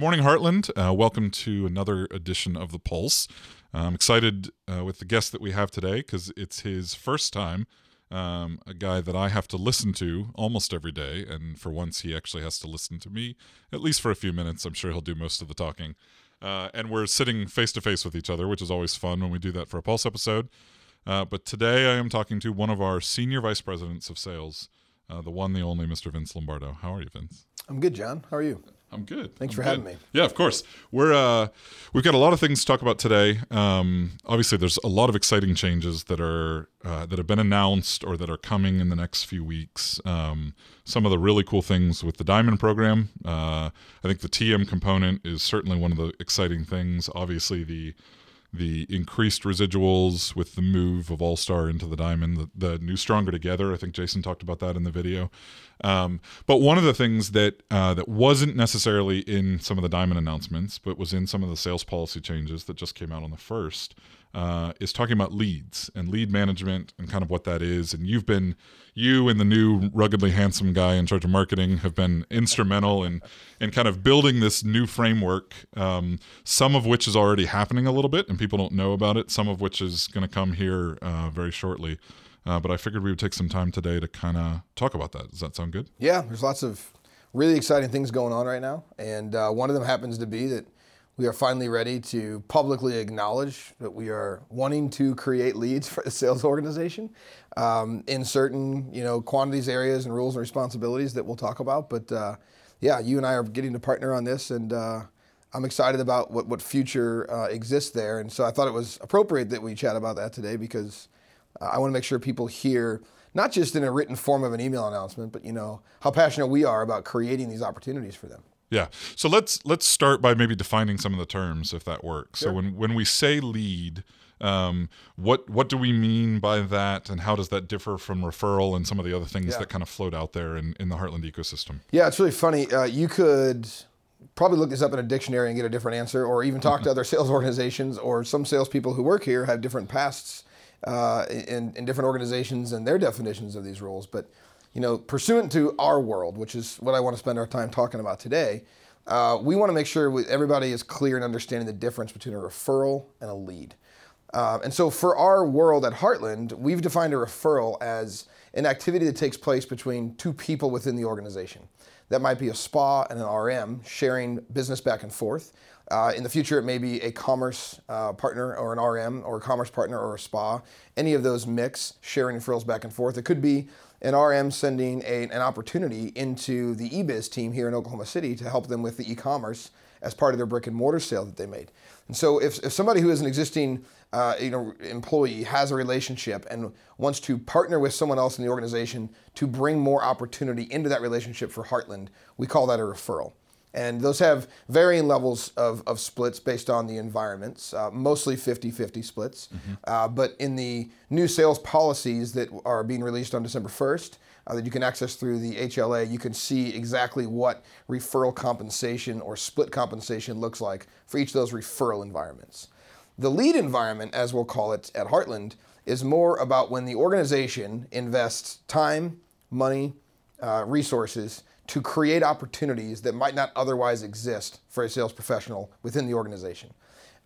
Good morning, Heartland. Uh, welcome to another edition of The Pulse. I'm excited uh, with the guest that we have today because it's his first time. Um, a guy that I have to listen to almost every day, and for once he actually has to listen to me at least for a few minutes. I'm sure he'll do most of the talking. Uh, and we're sitting face to face with each other, which is always fun when we do that for a Pulse episode. Uh, but today I am talking to one of our senior vice presidents of sales, uh, the one, the only Mr. Vince Lombardo. How are you, Vince? I'm good, John. How are you? I'm good. Thanks I'm for good. having me. Yeah, of course. We're uh, we've got a lot of things to talk about today. Um, obviously, there's a lot of exciting changes that are uh, that have been announced or that are coming in the next few weeks. Um, some of the really cool things with the Diamond program. Uh, I think the TM component is certainly one of the exciting things. Obviously, the the increased residuals with the move of All Star into the Diamond, the, the, new Stronger Together. I think Jason talked about that in the video. Um, but one of the things that uh, that wasn't necessarily in some of the Diamond announcements, but was in some of the sales policy changes that just came out on the first, uh, is talking about leads and lead management and kind of what that is. And you've been, you and the new ruggedly handsome guy in charge of marketing have been instrumental in in kind of building this new framework. Um, some of which is already happening a little bit, and people don't know about it. Some of which is going to come here uh, very shortly. Uh, but I figured we would take some time today to kind of talk about that. Does that sound good? Yeah, there's lots of really exciting things going on right now, and uh, one of them happens to be that we are finally ready to publicly acknowledge that we are wanting to create leads for the sales organization um, in certain you know quantities, areas, and rules and responsibilities that we'll talk about. But uh, yeah, you and I are getting to partner on this, and uh, I'm excited about what what future uh, exists there. And so I thought it was appropriate that we chat about that today because I want to make sure people hear not just in a written form of an email announcement, but you know how passionate we are about creating these opportunities for them. Yeah. So let's let's start by maybe defining some of the terms, if that works. Sure. So when when we say lead, um, what what do we mean by that, and how does that differ from referral and some of the other things yeah. that kind of float out there in, in the Heartland ecosystem? Yeah, it's really funny. Uh, you could probably look this up in a dictionary and get a different answer, or even talk to other sales organizations or some salespeople who work here have different pasts uh, in, in different organizations and their definitions of these roles, But you know, pursuant to our world, which is what I want to spend our time talking about today, uh, we want to make sure we, everybody is clear in understanding the difference between a referral and a lead. Uh, and so, for our world at Heartland, we've defined a referral as an activity that takes place between two people within the organization. That might be a spa and an RM sharing business back and forth. Uh, in the future, it may be a commerce uh, partner or an RM or a commerce partner or a spa. Any of those mix sharing referrals back and forth. It could be an RM sending a, an opportunity into the eBiz team here in Oklahoma City to help them with the e-commerce as part of their brick and mortar sale that they made. And so, if, if somebody who is an existing uh, you know employee has a relationship and wants to partner with someone else in the organization to bring more opportunity into that relationship for Heartland, we call that a referral. And those have varying levels of, of splits based on the environments, uh, mostly 50 50 splits. Mm-hmm. Uh, but in the new sales policies that are being released on December 1st, uh, that you can access through the HLA, you can see exactly what referral compensation or split compensation looks like for each of those referral environments. The lead environment, as we'll call it at Heartland, is more about when the organization invests time, money, uh, resources to create opportunities that might not otherwise exist for a sales professional within the organization.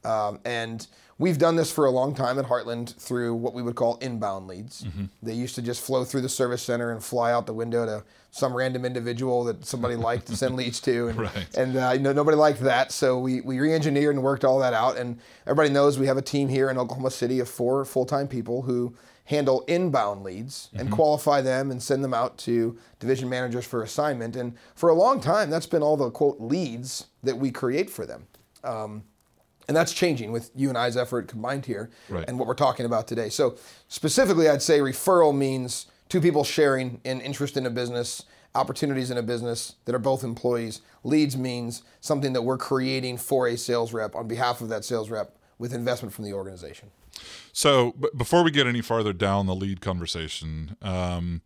Um, and we've done this for a long time at Heartland through what we would call inbound leads. Mm-hmm. They used to just flow through the service center and fly out the window to some random individual that somebody liked to send leads to, and, right. and uh, you know, nobody liked that. So we we re-engineered and worked all that out. And everybody knows we have a team here in Oklahoma City of four full-time people who handle inbound leads and mm-hmm. qualify them and send them out to division managers for assignment. And for a long time, that's been all the quote leads that we create for them. Um, and that's changing with you and I's effort combined here right. and what we're talking about today. So, specifically, I'd say referral means two people sharing an interest in a business, opportunities in a business that are both employees. Leads means something that we're creating for a sales rep on behalf of that sales rep with investment from the organization. So, but before we get any farther down the lead conversation, um,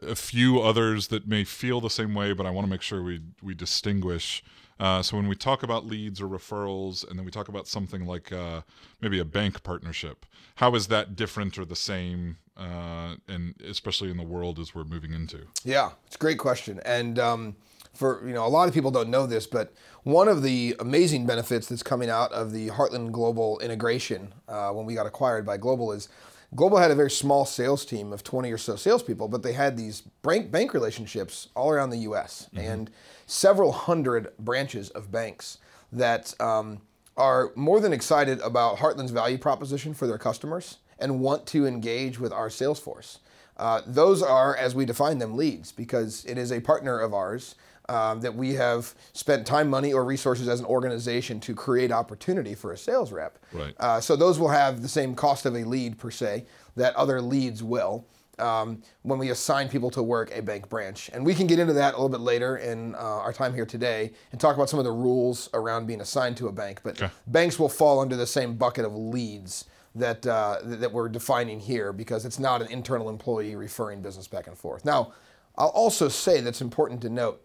a few others that may feel the same way, but I want to make sure we we distinguish. Uh, so when we talk about leads or referrals, and then we talk about something like uh, maybe a bank partnership, how is that different or the same? Uh, and especially in the world as we're moving into. Yeah, it's a great question. And um, for you know a lot of people don't know this, but one of the amazing benefits that's coming out of the Heartland Global integration uh, when we got acquired by Global is Global had a very small sales team of 20 or so salespeople, but they had these bank, bank relationships all around the U.S. Mm-hmm. and several hundred branches of banks that um, are more than excited about Heartland's value proposition for their customers and want to engage with our sales force. Uh, those are, as we define them, leads because it is a partner of ours um, that we have spent time, money, or resources as an organization to create opportunity for a sales rep. Right. Uh, so those will have the same cost of a lead per se that other leads will. Um, when we assign people to work a bank branch. And we can get into that a little bit later in uh, our time here today and talk about some of the rules around being assigned to a bank. But okay. banks will fall under the same bucket of leads that uh, that we're defining here because it's not an internal employee referring business back and forth. Now, I'll also say that's important to note.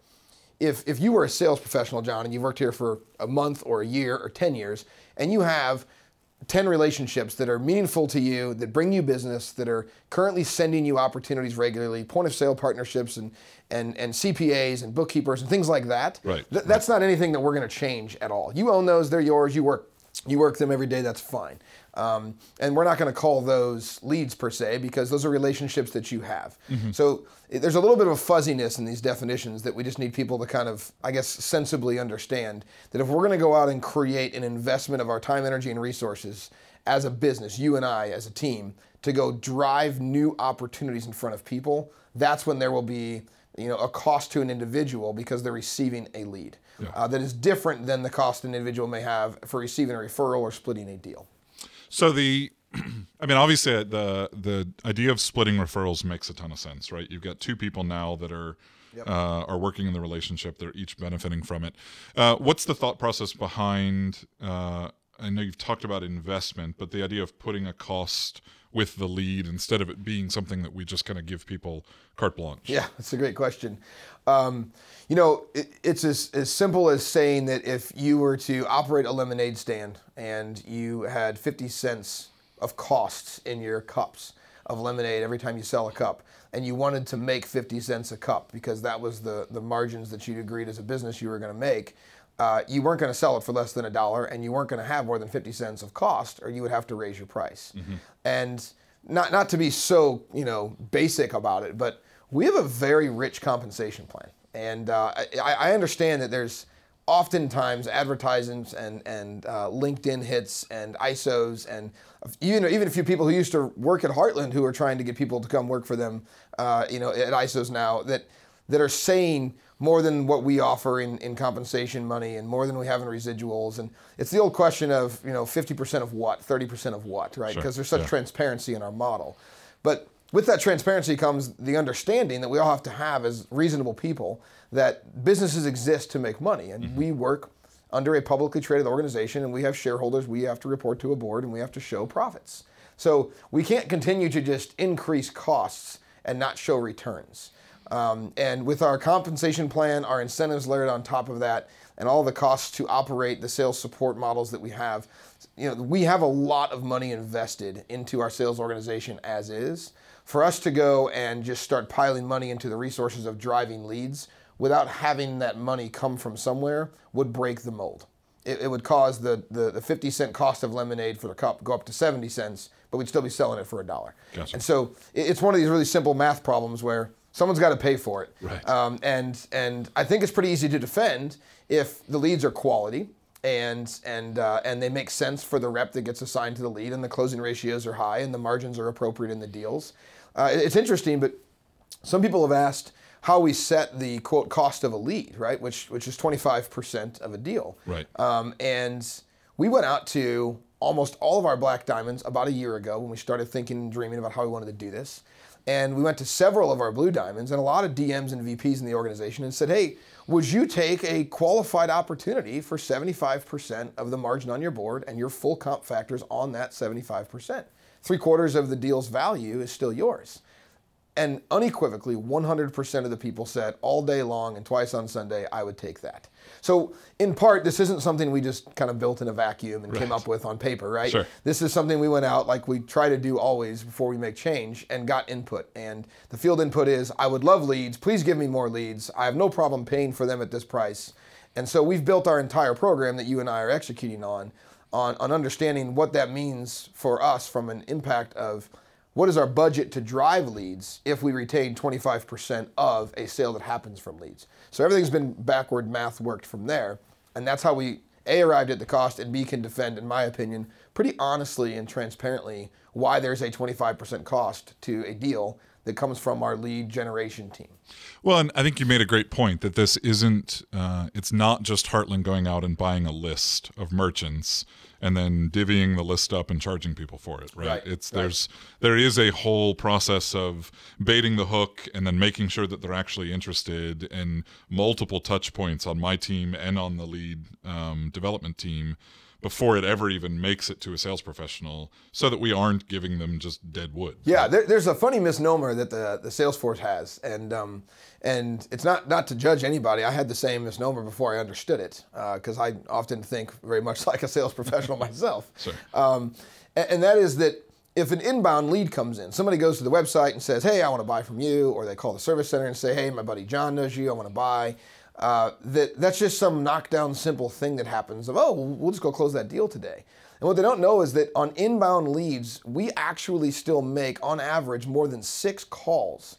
If if you were a sales professional, John, and you've worked here for a month or a year or ten years, and you have 10 relationships that are meaningful to you, that bring you business, that are currently sending you opportunities regularly, point of sale partnerships and, and, and CPAs and bookkeepers and things like that. Right. Th- that's not anything that we're going to change at all. You own those, they're yours, you work you work them every day, that's fine. Um, and we're not going to call those leads per se because those are relationships that you have. Mm-hmm. So there's a little bit of a fuzziness in these definitions that we just need people to kind of, I guess, sensibly understand that if we're going to go out and create an investment of our time, energy, and resources as a business, you and I as a team, to go drive new opportunities in front of people, that's when there will be you know, a cost to an individual because they're receiving a lead. Yeah. Uh, that is different than the cost an individual may have for receiving a referral or splitting a deal. So the, I mean, obviously the the idea of splitting referrals makes a ton of sense, right? You've got two people now that are. Yep. Uh, are working in the relationship. They're each benefiting from it. Uh, what's the thought process behind? I know you've talked about investment, but the idea of putting a cost with the lead instead of it being something that we just kind of give people carte blanche? Yeah, that's a great question. Um, you know, it, it's as, as simple as saying that if you were to operate a lemonade stand and you had 50 cents of costs in your cups of lemonade every time you sell a cup, and you wanted to make 50 cents a cup because that was the, the margins that you'd agreed as a business you were going to make, uh, you weren't going to sell it for less than a dollar and you weren't going to have more than 50 cents of cost or you would have to raise your price. Mm-hmm. And not, not to be so, you know, basic about it, but we have a very rich compensation plan. And uh, I, I, understand that there's oftentimes advertisements and, and uh, LinkedIn hits and ISOs and even, even a few people who used to work at Heartland who are trying to get people to come work for them, uh, you know, at ISOs now that, that are saying, more than what we offer in, in compensation money and more than we have in residuals. And it's the old question of, you know, 50% of what, 30% of what, right? Because sure. there's such yeah. transparency in our model. But with that transparency comes the understanding that we all have to have as reasonable people that businesses exist to make money. And mm-hmm. we work under a publicly traded organization and we have shareholders, we have to report to a board and we have to show profits. So we can't continue to just increase costs and not show returns. Um, and with our compensation plan, our incentives layered on top of that, and all the costs to operate the sales support models that we have, you know, we have a lot of money invested into our sales organization as is. For us to go and just start piling money into the resources of driving leads without having that money come from somewhere would break the mold. It, it would cause the, the, the 50 cent cost of lemonade for the cup go up to 70 cents, but we'd still be selling it for a dollar. Gotcha. And so it's one of these really simple math problems where Someone's got to pay for it. Right. Um, and and I think it's pretty easy to defend if the leads are quality and and uh, and they make sense for the rep that gets assigned to the lead and the closing ratios are high and the margins are appropriate in the deals. Uh, it's interesting, but some people have asked how we set the quote cost of a lead, right? Which which is 25% of a deal. Right. Um, and we went out to almost all of our black diamonds about a year ago when we started thinking and dreaming about how we wanted to do this. And we went to several of our blue diamonds and a lot of DMs and VPs in the organization and said, hey, would you take a qualified opportunity for 75% of the margin on your board and your full comp factors on that 75%? Three quarters of the deal's value is still yours. And unequivocally, 100% of the people said all day long and twice on Sunday, I would take that. So, in part, this isn't something we just kind of built in a vacuum and came up with on paper, right? Sure. This is something we went out like we try to do always before we make change and got input. And the field input is I would love leads. Please give me more leads. I have no problem paying for them at this price. And so we've built our entire program that you and I are executing on on, on understanding what that means for us from an impact of what is our budget to drive leads if we retain 25% of a sale that happens from leads. So everything's been backward math worked from there. And that's how we A arrived at the cost and B can defend, in my opinion, pretty honestly and transparently why there's a 25% cost to a deal that comes from our lead generation team. Well, and I think you made a great point that this isn't, uh, it's not just Heartland going out and buying a list of merchants and then divvying the list up and charging people for it, right? Right, It's right. there's there is a whole process of baiting the hook and then making sure that they're actually interested and multiple touch points on my team and on the lead um, development team before it ever even makes it to a sales professional, so that we aren't giving them just dead wood. Yeah, there, there's a funny misnomer that the the sales force has, and um, and it's not not to judge anybody. I had the same misnomer before I understood it, because I often think very much like a sales professional myself. Sure. Um, and, and that is that if an inbound lead comes in, somebody goes to the website and says, "Hey, I want to buy from you," or they call the service center and say, "Hey, my buddy John knows you. I want to buy." Uh, that that's just some knockdown simple thing that happens of oh we'll just go close that deal today. And what they don't know is that on inbound leads we actually still make on average more than six calls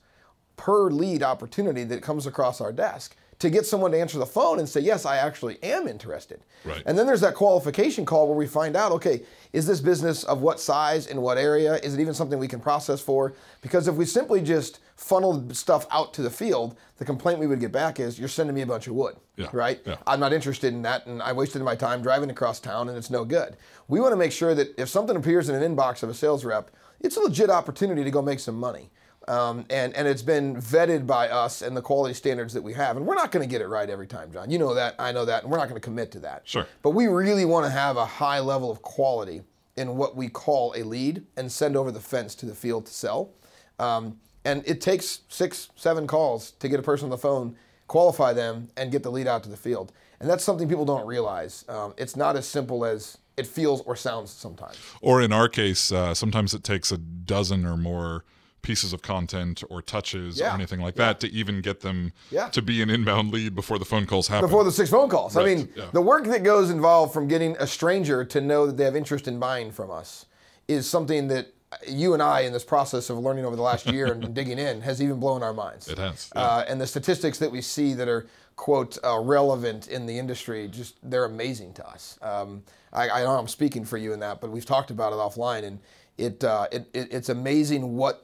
per lead opportunity that comes across our desk to get someone to answer the phone and say yes i actually am interested. Right. and then there's that qualification call where we find out okay is this business of what size in what area is it even something we can process for? Because if we simply just funneled stuff out to the field the complaint we would get back is you're sending me a bunch of wood Yeah, right? Yeah. i'm not interested in that and i wasted my time driving across town and it's no good. We want to make sure that if something appears in an inbox of a sales rep it's a legit opportunity to go make some money um, and, and it's been vetted by us and the quality standards that we have. And we're not going to get it right every time, John. You know that. I know that. And we're not going to commit to that. Sure. But we really want to have a high level of quality in what we call a lead and send over the fence to the field to sell. Um, and it takes six, seven calls to get a person on the phone, qualify them, and get the lead out to the field. And that's something people don't realize. Um, it's not as simple as it feels or sounds sometimes. Or in our case, uh, sometimes it takes a dozen or more pieces of content or touches Yeah. or anything like that to even get them Yeah. to be an inbound lead before the phone calls happen. before the six phone calls. I mean, yeah. the work that goes involved from getting a stranger to know that they have interest in buying from us is something that you and I, in this process of learning over the last year and digging in, has even blown our minds. It has, yeah. Uh, and the statistics that we see that are quote uh, relevant in the industry, just they're amazing to us. Um, I, I know I'm speaking for you in that, but we've talked about it offline, and it, uh, it, it it's amazing what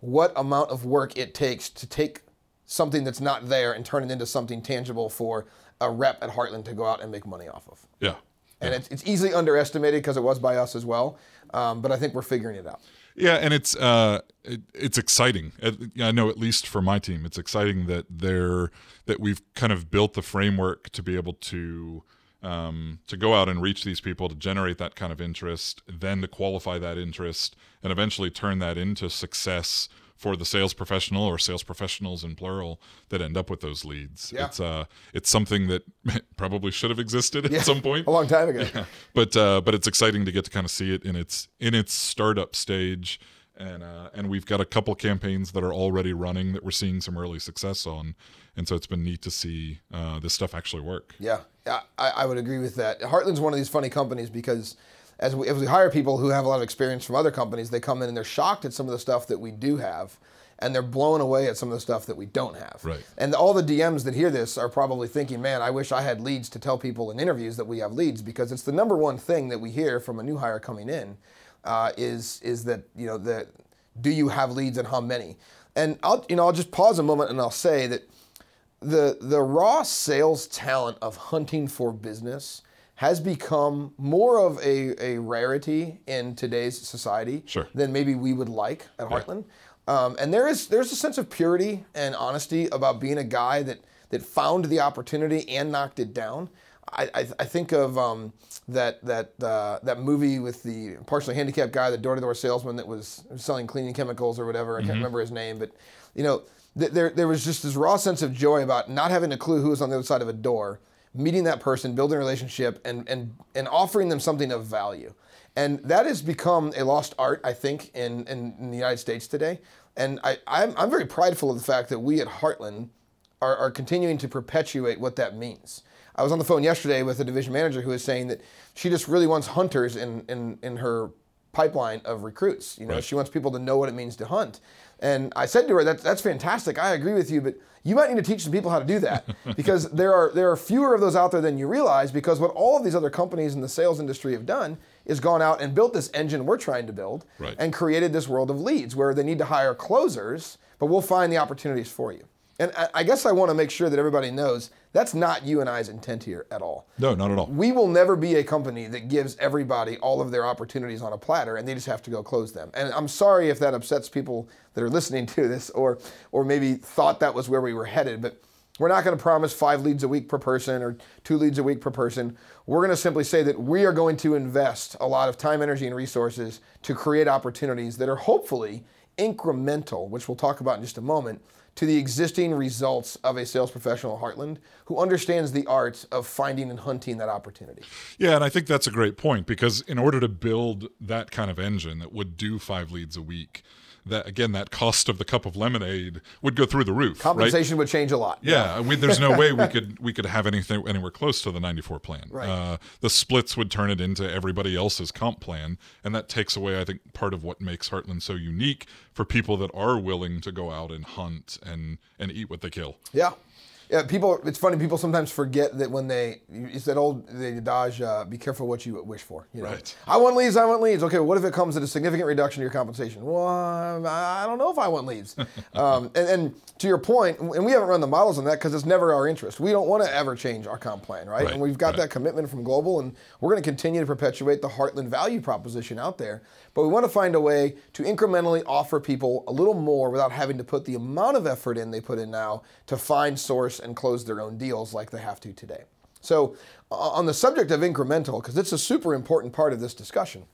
what amount of work it takes to take something that's not there and turn it into something tangible for a rep at Heartland to go out and make money off of. yeah. And it's, it's easily underestimated because it was by us as well, um, but I think we're figuring it out. Yeah, and it's uh, it, it's exciting. I know at least for my team, it's exciting that they're that we've kind of built the framework to be able to um, to go out and reach these people to generate that kind of interest, then to qualify that interest, and eventually turn that into success for the sales professional or sales professionals in plural that end up with those leads. Yeah. It's uh, it's something that probably should have existed at some point A long time ago. but uh, but it's exciting to get to kind of see it in its in its startup stage, and uh, and we've got a couple campaigns that are already running that we're seeing some early success on, and so it's been neat to see uh, this stuff actually work. Yeah, I, I would agree with that. Heartland's one of these funny companies because as we, as we hire people who have a lot of experience from other companies, they come in and they're shocked at some of the stuff that we do have, and they're blown away at some of the stuff that we don't have. Right. And all the DMs that hear this are probably thinking, "Man, I wish I had leads to tell people in interviews that we have leads," because it's the number one thing that we hear from a new hire coming in uh, is is that you know that do you have leads and how many? And I'll you know I'll just pause a moment and I'll say that the the raw sales talent of hunting for business has become more of a, a rarity in today's society Sure. than maybe we would like at Heartland. Um, and there is there's a sense of purity and honesty about being a guy that that found the opportunity and knocked it down. I, I, I think of um, that that uh, that movie with the partially handicapped guy, the door to door salesman that was selling cleaning chemicals or whatever. I can't remember his name, but you know, th- there there was just this raw sense of joy about not having a clue who was on the other side of a door, meeting that person, building a relationship, and and and offering them something of value. And that has become a lost art, I think, in, in, in the United States today. And I, I'm, I'm very prideful of the fact that we at Heartland are, are continuing to perpetuate what that means. I was on the phone yesterday with a division manager who was saying that she just really wants hunters in, in, in her pipeline of recruits. You know, Right. she wants people to know what it means to hunt. And I said to her, that, that's fantastic. I agree with you, but you might need to teach some people how to do that because there are there are fewer of those out there than you realize. Because what all of these other companies in the sales industry have done is gone out and built this engine we're trying to build Right. and created this world of leads where they need to hire closers, but we'll find the opportunities for you. And I, I guess I want to make sure that everybody knows that's not you and I's intent here at all. No, not at all. We will never be a company that gives everybody all of their opportunities on a platter and they just have to go close them. And I'm sorry if that upsets people that are listening to this or or maybe thought that was where we were headed, but we're not going to promise 5 leads a week per person or 2 leads a week per person. We're going to simply say that we are going to invest a lot of time, energy and resources to create opportunities that are hopefully incremental, which we'll talk about in just a moment, to the existing results of a sales professional at Heartland who understands the art of finding and hunting that opportunity. Yeah, and I think that's a great point because in order to build that kind of engine that would do five leads a week, that again, that cost of the cup of lemonade would go through the roof. right? Would change a lot. Yeah, we, there's no way we could we could have anything anywhere close to the 94 plan. Right. Uh, the splits would turn it into everybody else's comp plan, and that takes away, I think, part of what makes Heartland so unique for people that are willing to go out and hunt and and eat what they kill. Yeah. Yeah, people. It's funny. People sometimes forget that when they, it's that old the adage, uh, "Be careful what you wish for." You know, Right. I want leads. I want leads. Okay, what if it comes at a significant reduction to your compensation? Well, um, I I don't know if I want leads. um, and, and to your point, and we haven't run the models on that because it's never our interest. We don't want to ever change our comp plan, right? Right, And we've got right. that commitment from Global, and we're going to continue to perpetuate the Heartland value proposition out there. But we want to find a way to incrementally offer people a little more without having to put the amount of effort in they put in now to find, source, and close their own deals like they have to today. So, on the subject of incremental, because it's a super important part of this discussion,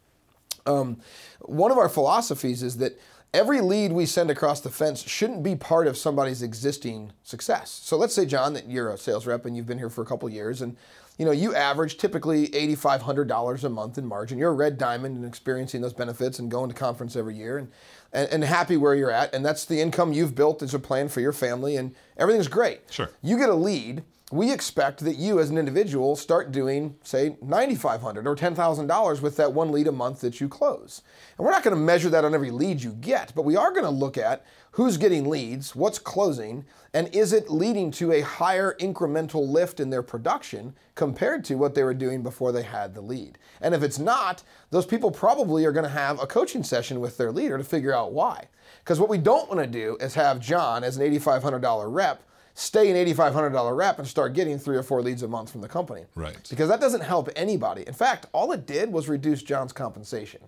um, one of our philosophies is that every lead we send across the fence shouldn't be part of somebody's existing success. So let's say, John, that you're a sales rep and you've been here for a couple years, and you know you average typically $8,500 a month in margin. You're a red diamond and experiencing those benefits and going to conference every year and, and, and happy where you're at, and that's the income you've built as a plan for your family, and everything's great. Sure. You get a lead. We expect that you, as an individual, start doing, say, 9,500 or $10,000 with that one lead a month that you close. And we're not going to measure that on every lead you get, but we are going to look at who's getting leads, what's closing, and is it leading to a higher incremental lift in their production compared to what they were doing before they had the lead. And if it's not, those people probably are going to have a coaching session with their leader to figure out why. Because what we don't want to do is have John, as an $8,500 rep, stay an $8,500 rep and start getting three or four leads a month from the company. Right. Because that doesn't help anybody. In fact, all it did was reduce John's compensation.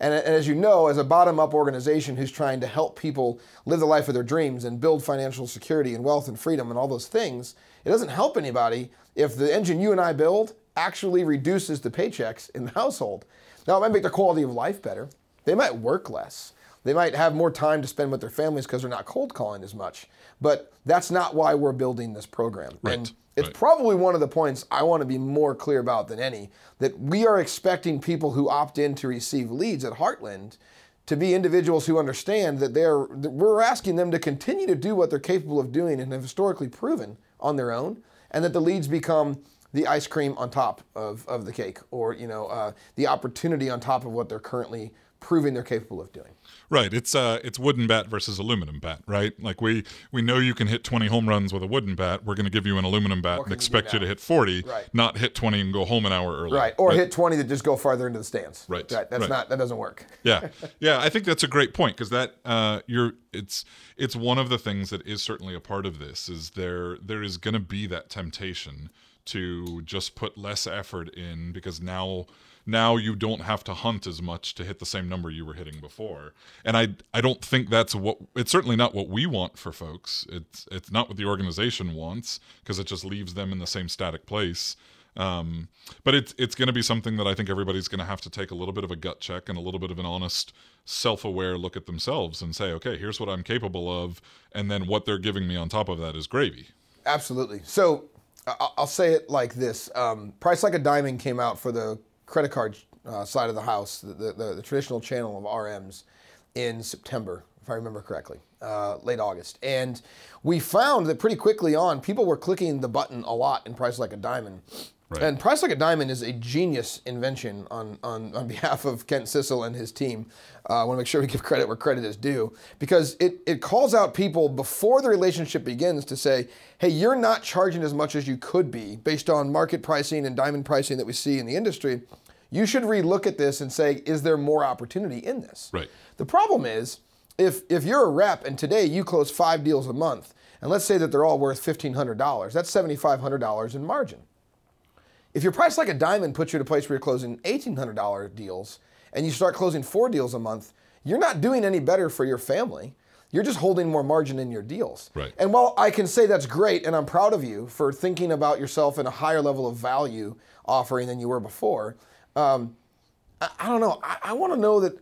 And, and as you know, as a bottom up organization who's trying to help people live the life of their dreams and build financial security and wealth and freedom and all those things, it doesn't help anybody if the engine you and I build actually reduces the paychecks in the household. Now, it might make their quality of life better. They might work less. They might have more time to spend with their families because they're not cold calling as much. But that's not why we're building this program. Right, And it's right. probably one of the points I want to be more clear about than any that we are expecting people who opt in to receive leads at Heartland to be individuals who understand that they're that we're asking them to continue to do what they're capable of doing and have historically proven on their own, and that the leads become the ice cream on top of, of the cake, or you know uh, the opportunity on top of what they're currently proving they're capable of doing. Right. It's uh it's wooden bat versus aluminum bat, right? Like we we know you can hit 20 home runs with a wooden bat. We're going to give you an aluminum bat and can you expect you to hit 40, Right. not hit 20 and go home an hour early. Right, or hit 20 that just go farther into the stands. Right, That's right. not that doesn't work. yeah yeah i think that's a great point because that uh you're it's it's one of the things that is certainly a part of this is there there is going to be that temptation to just put less effort in because now now you don't have to hunt as much to hit the same number you were hitting before and i i don't think that's what it's certainly not what we want for folks it's it's not what the organization wants because it just leaves them in the same static place Um, but it's it's going to be something that I think everybody's going to have to take a little bit of a gut check and a little bit of an honest, self-aware look at themselves and say, okay, here's what I'm capable of, and then what they're giving me on top of that is gravy. Absolutely. So I'll say it like this: um, Price Like a Diamond came out for the credit card uh, side of the house, the, the, the traditional channel of RMs, in September, if I remember correctly, uh, late August. And we found that pretty quickly on, people were clicking the button a lot in Price Like a Diamond. Right. And Price Like a Diamond is a genius invention on, on, on behalf of Kent Sissel and his team. Uh, I want to make sure we give credit where credit is due because it, it calls out people before the relationship begins to say, hey, you're not charging as much as you could be based on market pricing and diamond pricing that we see in the industry. You should relook at this and say, is there more opportunity in this? Right. The problem is, if if you're a rep and today you close five deals a month, and let's say that they're all worth fifteen hundred dollars, that's seventy five hundred dollars in margin. If your price like a diamond puts you at a place where you're closing eighteen hundred dollar deals, and you start closing four deals a month, you're not doing any better for your family. You're just holding more margin in your deals. Right. And while I can say that's great, and I'm proud of you for thinking about yourself in a higher level of value offering than you were before, um, I, I don't know. I, I want to know that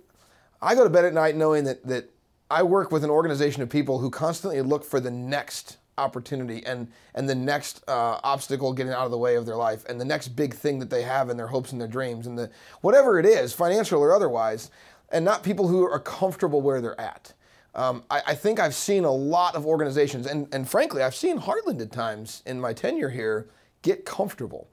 I go to bed at night knowing that that I work with an organization of people who constantly look for the next opportunity and and the next uh, obstacle getting out of the way of their life and the next big thing that they have in their hopes and their dreams and the whatever it is, financial or otherwise, and not people who are comfortable where they're at. Um, I, I think I've seen a lot of organizations, and, and frankly, I've seen Heartland at times in my tenure here get comfortable.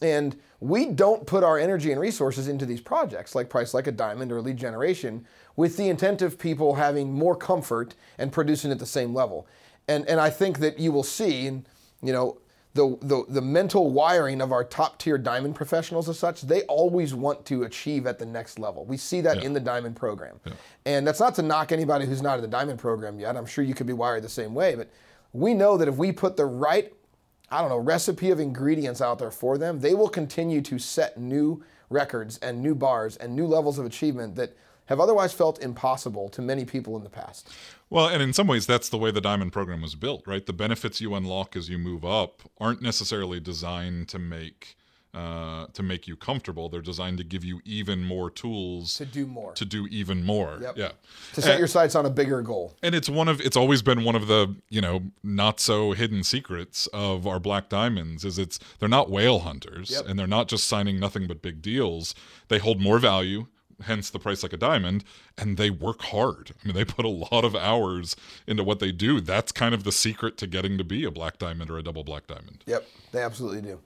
And we don't put our energy and resources into these projects like Price Like a Diamond or Lead Generation with the intent of people having more comfort and producing at the same level. And, and I think that you will see, you know, the, the, the mental wiring of our top tier diamond professionals as such, they always want to achieve at the next level. We see that in the diamond program. And that's not to knock anybody who's not in the diamond program yet. I'm sure you could be wired the same way, but we know that if we put the right I don't know, recipe of ingredients out there for them, they will continue to set new records and new bars and new levels of achievement that have otherwise felt impossible to many people in the past. Well, and in some ways, that's the way the Diamond program was built, right? The benefits you unlock as you move up aren't necessarily designed to make uh, to make you comfortable. They're designed to give you even more tools To do more. to do even more. Yep. Yeah. To set your sights on a bigger goal. and it's one of it's always been one of the you know not so hidden secrets of our black diamonds is it's they're not whale hunters Yep. and they're not just signing nothing but big deals they hold more value hence the price like a diamond and they work hard i mean they put a lot of hours into what they do that's kind of the secret to getting to be a black diamond or a double black diamond Yep, they absolutely do.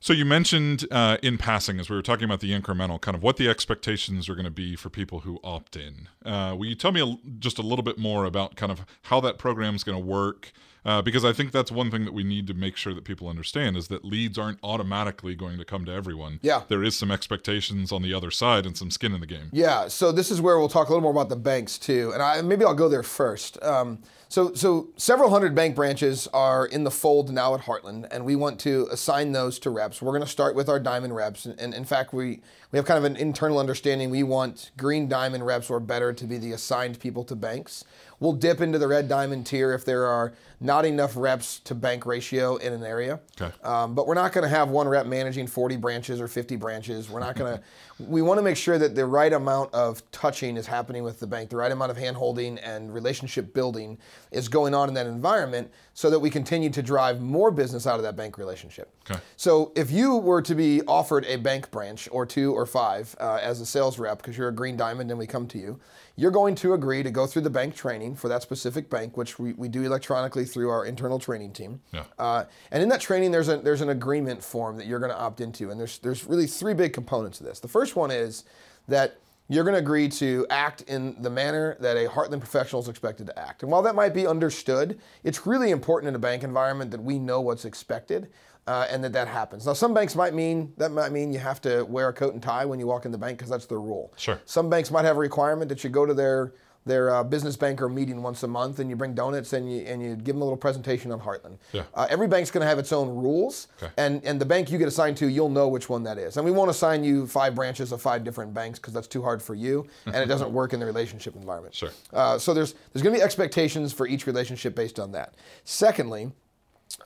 so you mentioned uh, in passing, as we were talking about the incremental, kind of what the expectations are going to be for people who opt in. Uh, will you tell me a, just a little bit more about kind of how that program is going to work? Uh, because I think that's one thing that we need to make sure that people understand is that leads aren't automatically going to come to everyone. Yeah. there is some expectations on the other side and some skin in the game. Yeah, so this is where we'll talk a little more about the banks too, and I, maybe I'll go there first. Um, so, so several hundred bank branches are in the fold now at Heartland, and we want to assign those to reps. We're going to start with our diamond reps, and, and in fact, we we have kind of an internal understanding. We want green diamond reps or better to be the assigned people to banks. We'll dip into the red diamond tier if there are not enough reps to bank ratio in an area. Okay. Um, but we're not going to have one rep managing 40 branches or 50 branches. We're not going to. We want to make sure that the right amount of touching is happening with the bank, the right amount of hand holding and relationship building is going on in that environment, so that we continue to drive more business out of that bank relationship. Okay. So if you were to be offered a bank branch or two or five uh, as a sales rep, because you're a green diamond and we come to you, you're going to agree to go through the bank training for that specific bank, which we, we do electronically through our internal training team. Yeah. Uh, and in that training, there's a there's an agreement form that you're going to opt into, and there's there's really three big components to this. The first one is that you're going to agree to act in the manner that a Heartland professional is expected to act. And while that might be understood, it's really important in a bank environment that we know what's expected. Uh, and that that happens. Now, some banks might mean that might mean you have to wear a coat and tie when you walk in the bank because that's the rule. Sure. Some banks might have a requirement that you go to their their uh, business banker meeting once a month and you bring donuts and you and you give them a little presentation on Heartland. Yeah. Uh, every bank's going to have its own rules, Okay. and and the bank you get assigned to, you'll know which one that is. And we won't assign you five branches of five different banks because that's too hard for you, and it doesn't work in the relationship environment. Sure. Uh, so there's there's going to be expectations for each relationship based on that. Secondly,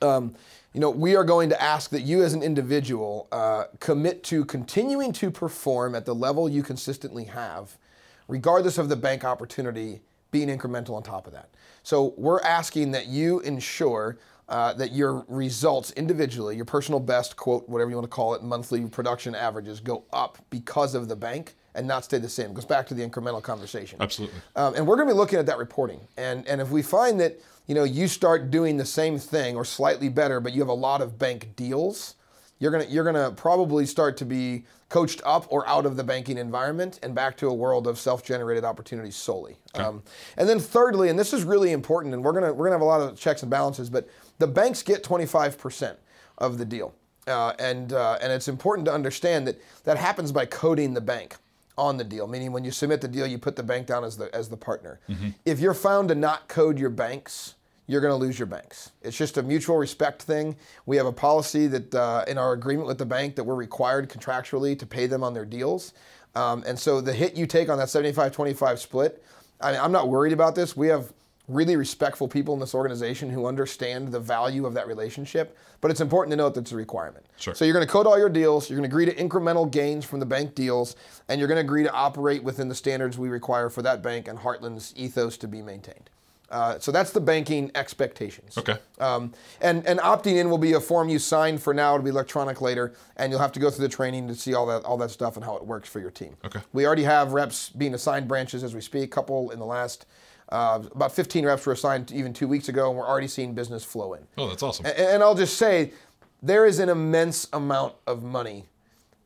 um, you know, we are going to ask that you as an individual uh, commit to continuing to perform at the level you consistently have, regardless of the bank opportunity being incremental on top of that. So we're asking that you ensure uh, that your results individually, your personal best, quote, whatever you want to call it, monthly production averages go up because of the bank and not stay the same. It goes back to the incremental conversation. Absolutely. Um, and we're going to be looking at that reporting. And, and if we find that you know you start doing the same thing or slightly better, but you have a lot of bank deals, you're gonna you're gonna probably start to be coached up or out of the banking environment and back to a world of self-generated opportunities solely. Okay. Um, and then thirdly, and this is really important, and we're gonna we're gonna have a lot of checks and balances, but the banks get 25% of the deal, uh, and uh, and it's important to understand that that happens by coding the bank on the deal, meaning when you submit the deal, you put the bank down as the as the partner. If you're found to not code your banks, you're going to lose your banks. It's just a mutual respect thing. We have a policy that uh, in our agreement with the bank that we're required contractually to pay them on their deals. Um, and so the hit you take on that 75-25 split, I mean, I'm not worried about this. We have really respectful people in this organization who understand the value of that relationship. But it's important to note that it's a requirement. Sure. So you're going to code all your deals. You're going to agree to incremental gains from the bank deals, and you're going to agree to operate within the standards we require for that bank and Heartland's ethos to be maintained. Uh, so that's the banking expectations. Okay. Um, and and opting in will be a form you sign for now. It'll be electronic later, and you'll have to go through the training to see all that all that stuff and how it works for your team. Okay. We already have reps being assigned branches as we speak. A Couple in the last. Uh, about 15 reps were assigned even two weeks ago, and we're already seeing business flow in. Oh, that's awesome. And, and I'll just say, there is an immense amount of money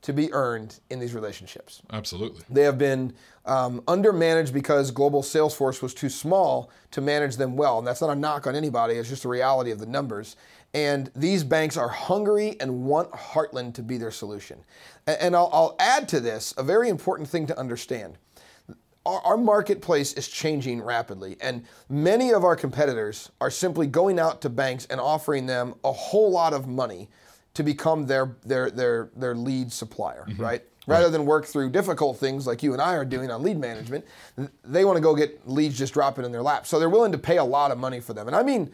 to be earned in these relationships. Absolutely. They have been um, undermanaged because global Salesforce was too small to manage them well. And that's not a knock on anybody, it's just a reality of the numbers. And these banks are hungry and want Heartland to be their solution. And, and I'll, I'll add to this a very important thing to understand. Our, our marketplace is changing rapidly, and many of our competitors are simply going out to banks and offering them a whole lot of money to become their their their their lead supplier, mm-hmm. right? Rather than work through difficult things like you and I are doing on lead management, they want to go get leads just dropping in their lap. So they're willing to pay a lot of money for them. And I mean,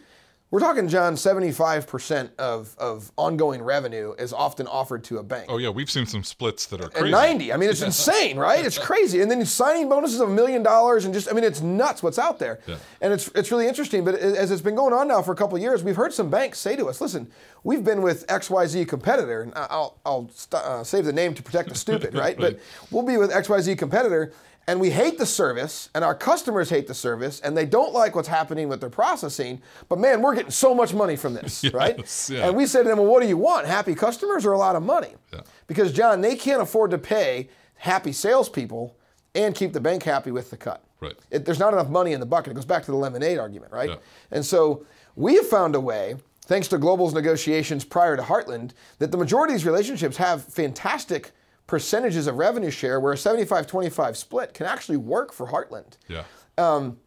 we're talking, John, 75% of, of ongoing revenue is often offered to a bank. Oh yeah, we've seen some splits that are And crazy. 90. I mean, it's insane, right? It's crazy. And then signing bonuses of a million dollars and just, I mean, it's nuts what's out there. Yeah. And it's, it's really interesting. But as it's been going on now for a couple of years, we've heard some banks say to us, listen, we've been with XYZ competitor, and I'll, I'll st- uh, save the name to protect the stupid, right? But we'll be with XYZ competitor. And we hate the service, and our customers hate the service, and they don't like what's happening with their processing. But man, we're getting so much money from this, right? Yeah. And we said to them, well, what do you want? Happy customers or a lot of money? Yeah. Because, John, they can't afford to pay happy salespeople and keep the bank happy with the cut. Right. It, there's not enough money in the bucket. It goes back to the lemonade argument, right? Yeah. And so we have found a way, thanks to Global's negotiations prior to Heartland, that the majority of these relationships have fantastic percentages of revenue share where a 75 25 split can actually work for Heartland. Yeah. Um,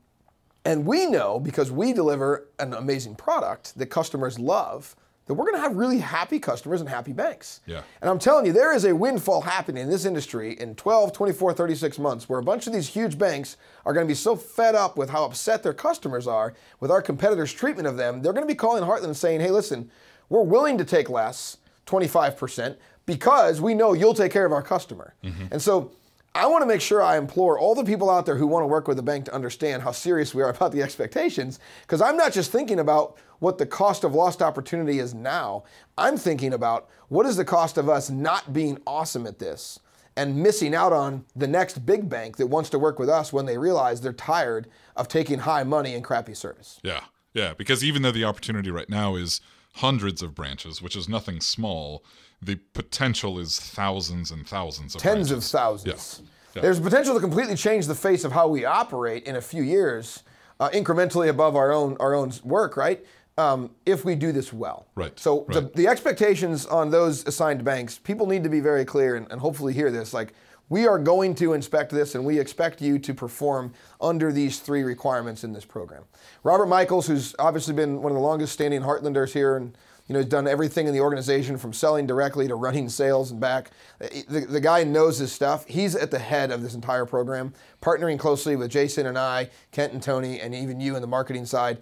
And we know because we deliver an amazing product that customers love that we're going to have really happy customers and happy banks. Yeah. And I'm telling you, there is a windfall happening in this industry in 12, 24, 36 months where a bunch of these huge banks are going to be so fed up with how upset their customers are with our competitors' treatment of them. They're going to be calling Heartland and saying, hey, listen, we're willing to take less, 25%, because we know you'll take care of our customer. Mm-hmm. And so I want to make sure I implore all the people out there who want to work with the bank to understand how serious we are about the expectations. Because I'm not just thinking about what the cost of lost opportunity is now, I'm thinking about what is the cost of us not being awesome at this and missing out on the next big bank that wants to work with us when they realize they're tired of taking high money and crappy service. Yeah, yeah. Because even though the opportunity right now is hundreds of branches, which is nothing small, the potential is thousands and thousands of tens of thousands. Yeah. There's potential to completely change the face of how we operate in a few years, uh, incrementally above our own our own work, right? Um, if we do this well. Right, So the, right. the expectations on those assigned banks, people need to be very clear and, and hopefully hear this. Like we are going to inspect this, and we expect you to perform under these three requirements in this program. Robert Michaels, who's obviously been one of the longest standing Heartlanders here and you know, he's done everything in the organization from selling directly to running sales and back. The, the guy knows his stuff. He's at the head of this entire program, partnering closely with Jason and I, Kent and Tony, and even you in the marketing side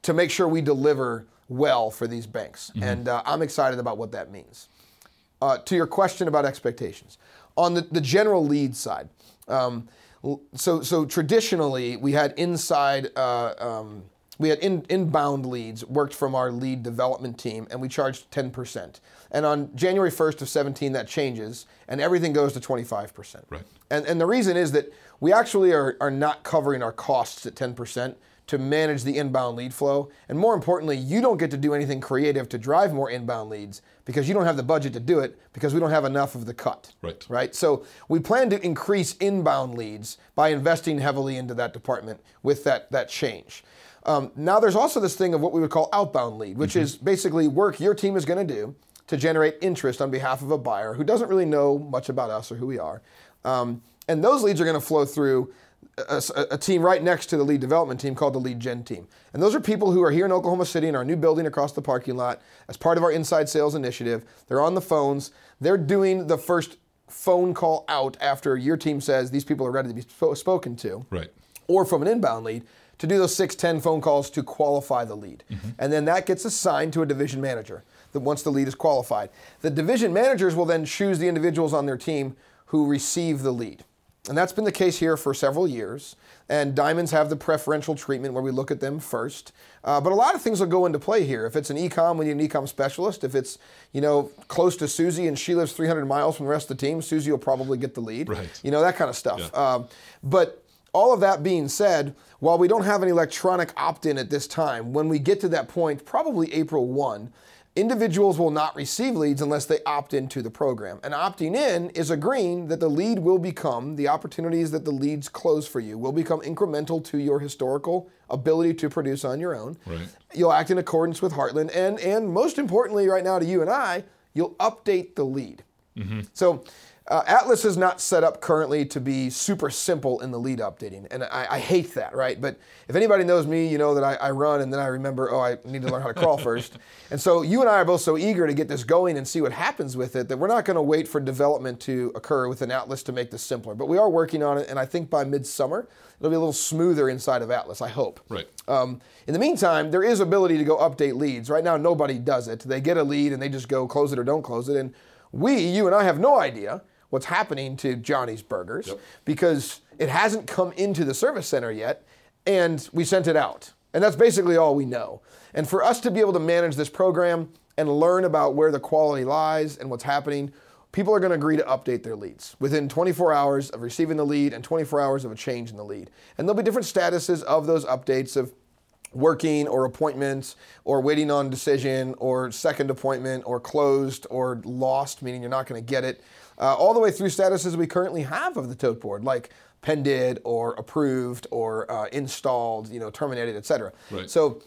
to make sure we deliver well for these banks. And uh, I'm excited about what that means. Uh, to your question about expectations, on the, the general lead side, um, so so traditionally we had inside uh, um, we had in, inbound leads worked from our lead development team, and we charged 10%. And on January 1st of 17, that changes, and everything goes to 25%. Right. And, and the reason is that we actually are, are not covering our costs at 10% to manage the inbound lead flow. And more importantly, you don't get to do anything creative to drive more inbound leads because you don't have the budget to do it because we don't have enough of the cut. Right. Right. So we plan to increase inbound leads by investing heavily into that department with that, that change. Um, now there's also this thing of what we would call outbound lead, which is basically work your team is going to do to generate interest on behalf of a buyer who doesn't really know much about us or who we are. Um, and those leads are going to flow through a, a- team right next to the lead development team called the lead gen team. And those are people who are here in Oklahoma City in our new building across the parking lot as part of our inside sales initiative. They're on the phones. They're doing the first phone call out after your team says these people are ready to be spo- spoken to Right. or from an inbound lead to do those six, 10 phone calls to qualify the lead. And then that gets assigned to a division manager that once the lead is qualified. The division managers will then choose the individuals on their team who receive the lead. And that's been the case here for several years. And diamonds have the preferential treatment where we look at them first. Uh, but a lot of things will go into play here. If it's an ecom, we need an ecom specialist. If it's you know close to Susie and she lives 300 miles from the rest of the team, Susie will probably get the lead. Right. You know that kind of stuff. Yeah. Um, but all of that being said, while we don't have an electronic opt in at this time, when we get to that point, probably April 1, individuals will not receive leads unless they opt into the program. And opting in is agreeing that the lead will become, the opportunities that the leads close for you will become incremental to your historical ability to produce on your own. Right. You'll act in accordance with Heartland. And, and most importantly, right now to you and I, you'll update the lead. So uh, Atlas is not set up currently to be super simple in the lead updating, and I, I hate that, right? But if anybody knows me, you know that I, I run and then I remember, oh, I need to learn how to crawl first. And so you and I are both so eager to get this going and see what happens with it that we're not going to wait for development to occur with an Atlas to make this simpler. But we are working on it, and I think by midsummer it'll be a little smoother inside of Atlas. I hope. Right. Um, in the meantime, there is ability to go update leads. Right now, nobody does it. They get a lead and they just go close it or don't close it. And we, you and I, have no idea what's happening to Johnny's Burgers because it hasn't come into the service center yet, and we sent it out. And that's basically all we know. And for us to be able to manage this program and learn about where the quality lies and what's happening, people are going to agree to update their leads within 24 hours of receiving the lead and 24 hours of a change in the lead. And there'll be different statuses of those updates of working or appointments or waiting on decision or second appointment or closed or lost, meaning you're not going to get it, uh, all the way through statuses we currently have of the tote board, like pended or approved or uh, installed, you know, terminated, etc. Right. So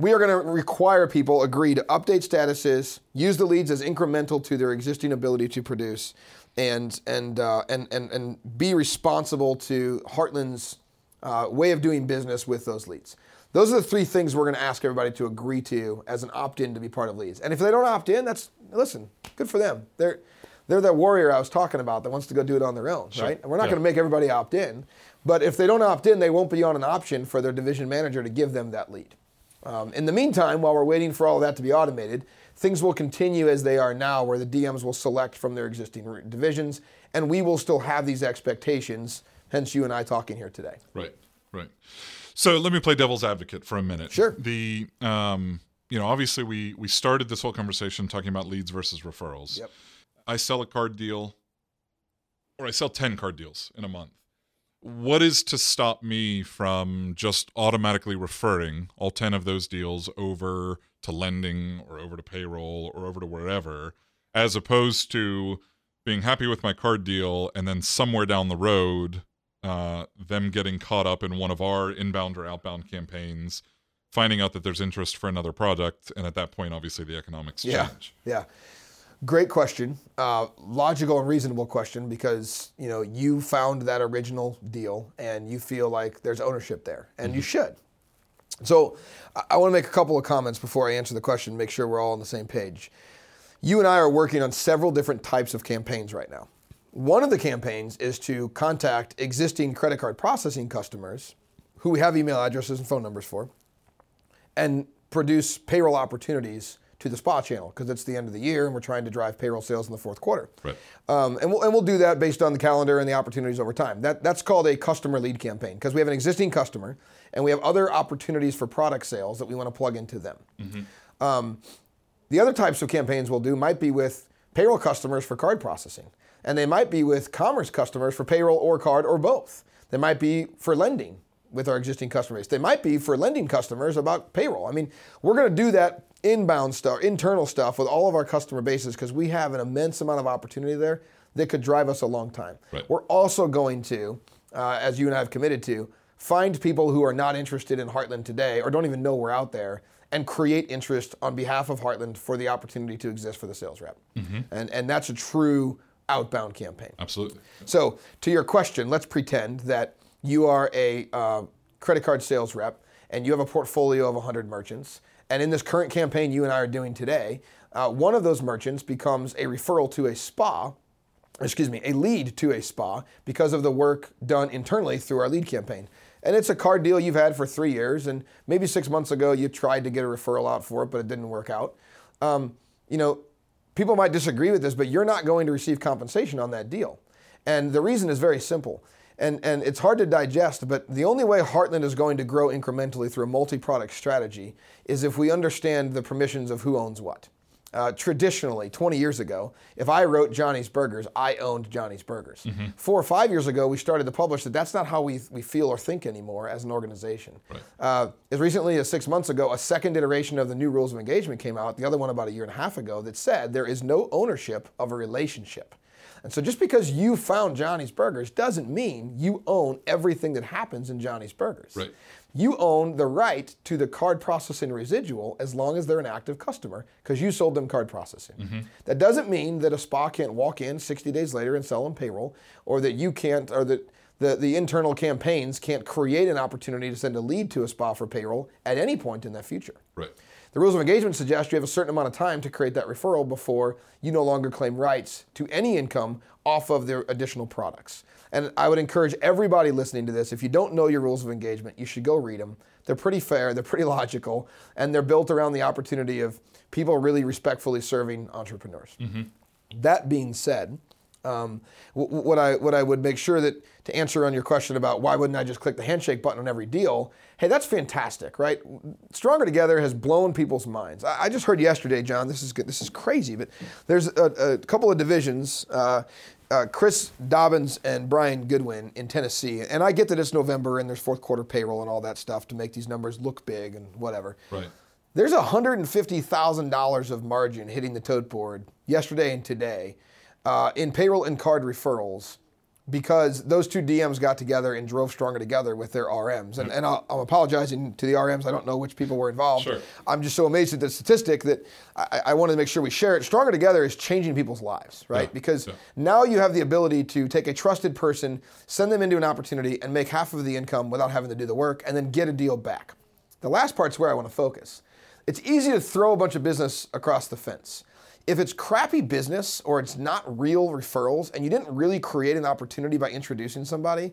we are going to require people agree to update statuses, use the leads as incremental to their existing ability to produce, and and uh, and and and be responsible to Heartland's uh, way of doing business with those leads. Those are the three things we're going to ask everybody to agree to as an opt-in to be part of leads. And if they don't opt in, that's listen, good for them. They're they're that warrior I was talking about that wants to go do it on their own, right? And we're not Yeah. going to make everybody opt in, but if they don't opt in, they won't be on an option for their division manager to give them that lead. Um, in the meantime, while we're waiting for all of that to be automated, things will continue as they are now, where the DMs will select from their existing divisions, and we will still have these expectations. Hence, you and I talking here today. Right, right. So let me play devil's advocate for a minute. Sure. The um, you know, obviously we we started this whole conversation talking about leads versus referrals. Yep. I sell a card deal, or I sell ten card deals in a month. What is to stop me from just automatically referring all ten of those deals over to lending or over to payroll or over to wherever, as opposed to being happy with my card deal and then somewhere down the road uh, them getting caught up in one of our inbound or outbound campaigns, finding out that there's interest for another product, and at that point, obviously, the economics Yeah. change. Yeah. Great question. Uh, logical and reasonable question because you know you found that original deal and you feel like there's ownership there, and you should. So I, I want to make a couple of comments before I answer the question. Make sure we're all on the same page. You and I are working on several different types of campaigns right now. One of the campaigns is to contact existing credit card processing customers who we have email addresses and phone numbers for and produce payroll opportunities to the spa channel because it's the end of the year and we're trying to drive payroll sales in the fourth quarter. Right. Um, and, we'll, and we'll do that based on the calendar and the opportunities over time. That, that's called a customer lead campaign because we have an existing customer and we have other opportunities for product sales that we want to plug into them. Um, the other types of campaigns we'll do might be with payroll customers for card processing, and they might be with commerce customers for payroll or card or both. They might be for lending with our existing customer base. They might be for lending customers about payroll. I mean, we're going to do that inbound stuff, internal stuff with all of our customer bases because we have an immense amount of opportunity there that could drive us a long time. Right. We're also going to, uh, as you and I have committed to, find people who are not interested in Heartland today or don't even know we're out there and create interest on behalf of Heartland for the opportunity to exist for the sales rep. And, and that's a true outbound campaign. Absolutely. So, to your question, let's pretend that you are a uh, credit card sales rep and you have a portfolio of 100 merchants. And in this current campaign you and I are doing today, uh, one of those merchants becomes a referral to a spa, excuse me, a lead to a spa because of the work done internally through our lead campaign. And it's a card deal you've had for three years, and maybe six months ago you tried to get a referral out for it, but it didn't work out. Um, you know, people might disagree with this, but you're not going to receive compensation on that deal. And the reason is very simple. And, and it's hard to digest, but the only way Heartland is going to grow incrementally through a multi product strategy is if we understand the permissions of who owns what. Uh, traditionally, 20 years ago, if I wrote Johnny's Burgers, I owned Johnny's Burgers. Four or five years ago, we started to publish that that's not how we, we feel or think anymore as an organization. Right. Uh, as recently as six months ago, a second iteration of the new rules of engagement came out, the other one about a year and a half ago, that said there is no ownership of a relationship. And so just because you found Johnny's Burgers doesn't mean you own everything that happens in Johnny's Burgers. Right. You own the right to the card processing residual as long as they're an active customer because you sold them card processing. Mm-hmm. That doesn't mean that a spa can't walk in 60 days later and sell them payroll or that you can't or that the, the internal campaigns can't create an opportunity to send a lead to a spa for payroll at any point in that future. Right. The rules of engagement suggest you have a certain amount of time to create that referral before you no longer claim rights to any income off of their additional products. And I would encourage everybody listening to this if you don't know your rules of engagement, you should go read them. They're pretty fair, they're pretty logical, and they're built around the opportunity of people really respectfully serving entrepreneurs. Mm-hmm. That being said, um, wh- wh- what I what I would make sure that to answer on your question about why wouldn't I just click the handshake button on every deal? Hey, that's fantastic, right? Stronger Together has blown people's minds. I, I just heard yesterday, John. This is good. This is crazy, but there's a, a couple of divisions. Uh, uh, Chris Dobbins and Brian Goodwin in Tennessee, and I get that it's November and there's fourth quarter payroll and all that stuff to make these numbers look big and whatever. Right. There's $150,000 of margin hitting the tote board yesterday and today uh, in payroll and card referrals because those two DMs got together and drove stronger together with their RMs. And, and I'll, I'm apologizing to the RMs. I don't know which people were involved. Sure. I'm just so amazed at the statistic that I, I wanted to make sure we share it. Stronger Together is changing people's lives, right? Yeah, Because yeah. now you have the ability to take a trusted person, send them into an opportunity, and make half of the income without having to do the work, and then get a deal back. The last part's where I want to focus. It's easy to throw a bunch of business across the fence. If it's crappy business or it's not real referrals and you didn't really create an opportunity by introducing somebody,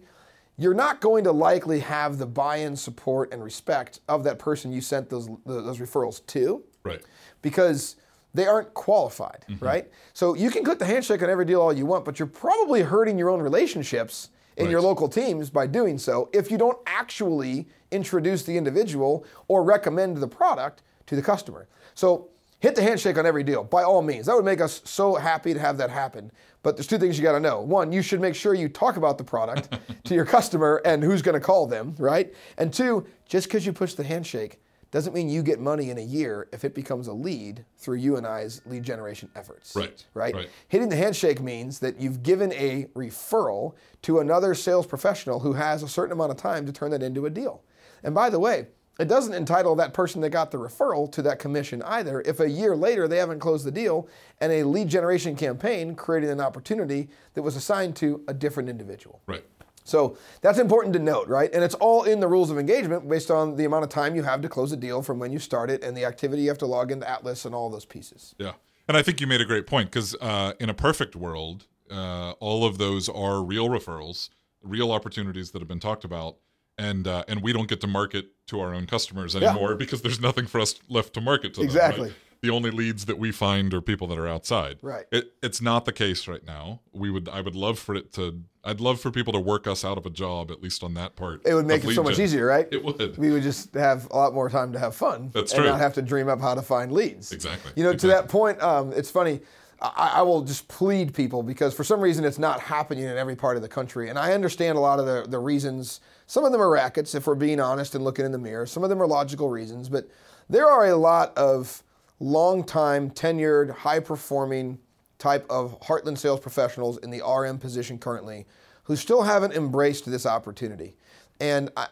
you're not going to likely have the buy-in, support, and respect of that person you sent those those referrals to Right. because they aren't qualified, mm-hmm. right? So you can click the handshake on every deal all you want, but you're probably hurting your own relationships in your local teams by doing so if you don't actually introduce the individual or recommend the product to the customer. So hit the handshake on every deal by all means. That would make us so happy to have that happen. But there's two things you got to know. One, you should make sure you talk about the product to your customer and who's going to call them, right? And two, just because you push the handshake doesn't mean you get money in a year if it becomes a lead through you and I's lead generation efforts. Right, Right. right. Hitting the handshake means that you've given a referral to another sales professional who has a certain amount of time to turn that into a deal. And by the way, it doesn't entitle that person that got the referral to that commission either if a year later they haven't closed the deal and a lead generation campaign created an opportunity that was assigned to a different individual. Right. So that's important to note, right? And it's all in the rules of engagement based on the amount of time you have to close a deal from when you start it and the activity you have to log into Atlas and all those pieces. Yeah. And I think you made a great point because uh, in a perfect world, uh, all of those are real referrals, real opportunities that have been talked about. And uh, and we don't get to market to our own customers anymore because there's nothing for us left to market to them. Exactly. right? The only leads that we find are people that are outside. Right. It, it's not the case right now. We would I would love for it to I'd love for people to work us out of a job at least on that part. It would make it so much easier, right? It would. we would just have a lot more time to have fun That's and true. not have to dream up how to find leads. Exactly. You know, to that point, um, it's funny. I, I will just plead people because for some reason it's not happening in every part of the country, and I understand a lot of the, the reasons. Some of them are rackets, if we're being honest and looking in the mirror. Some of them are logical reasons, but there are a lot of long-time, tenured, high-performing type of Heartland sales professionals in the RM position currently who still haven't embraced this opportunity. And I,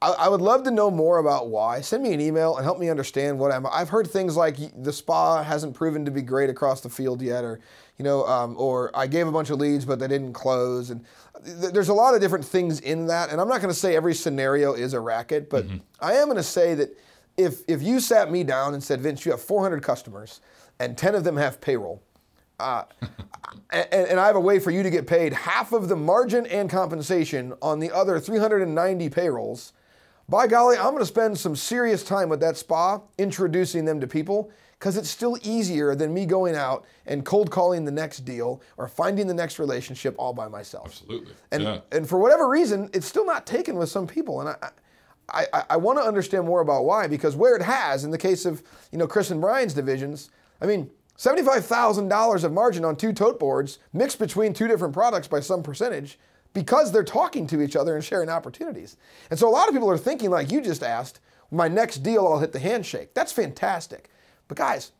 I, I would love to know more about why. Send me an email and help me understand what I'm. I've heard things like the spa hasn't proven to be great across the field yet, or you know, um, or I gave a bunch of leads but they didn't close, and th- there's a lot of different things in that. And I'm not going to say every scenario is a racket, but I am going to say that if if you sat me down and said, Vince, you have 400 customers and 10 of them have payroll. Uh, and, and I have a way for you to get paid half of the margin and compensation on the other 390 payrolls. By golly, I'm going to spend some serious time with that spa introducing them to people because it's still easier than me going out and cold calling the next deal or finding the next relationship all by myself. Absolutely. And, yeah. and for whatever reason, it's still not taken with some people. And I, I, I, I want to understand more about why because where it has, in the case of you know Chris and Brian's divisions, I mean, seventy-five thousand dollars of margin on two tote boards mixed between two different products by some percentage because they're talking to each other and sharing opportunities. And so a lot of people are thinking, like you just asked, my next deal I'll hit the handshake. That's fantastic. But guys,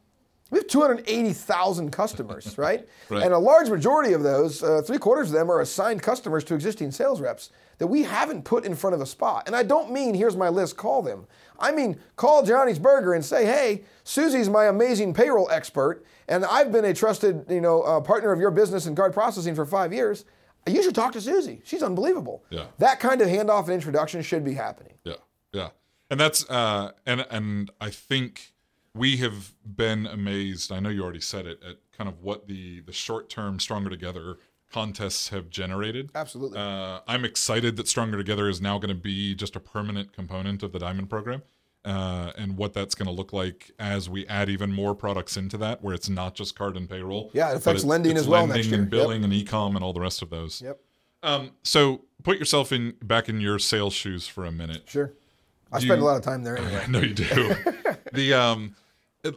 we have 280,000 customers, right? Right. And a large majority of those, uh, three quarters of them, are assigned customers to existing sales reps that we haven't put in front of a spot. And I don't mean, here's my list, call them. I mean, call Johnny's Burger and say, hey, Susie's my amazing payroll expert, and I've been a trusted you know, uh, partner of your business in card processing for five years. You should talk to Susie. She's unbelievable. Yeah. That kind of handoff and introduction should be happening. Yeah, yeah, and that's uh, and and I think we have been amazed. I know you already said it at kind of what the the short term Stronger Together contests have generated. Absolutely. Uh, I'm excited that Stronger Together is now going to be just a permanent component of the Diamond program. Uh, and what that's going to look like as we add even more products into that, where it's not just card and payroll. Yeah, it affects it- lending as well lending next year. and Yep. billing and e-com and all the rest of those. Yep. Um, so put yourself in back in your sales shoes for a minute. Sure. I Do spend you- a lot of time there anyway. I know you do. the um,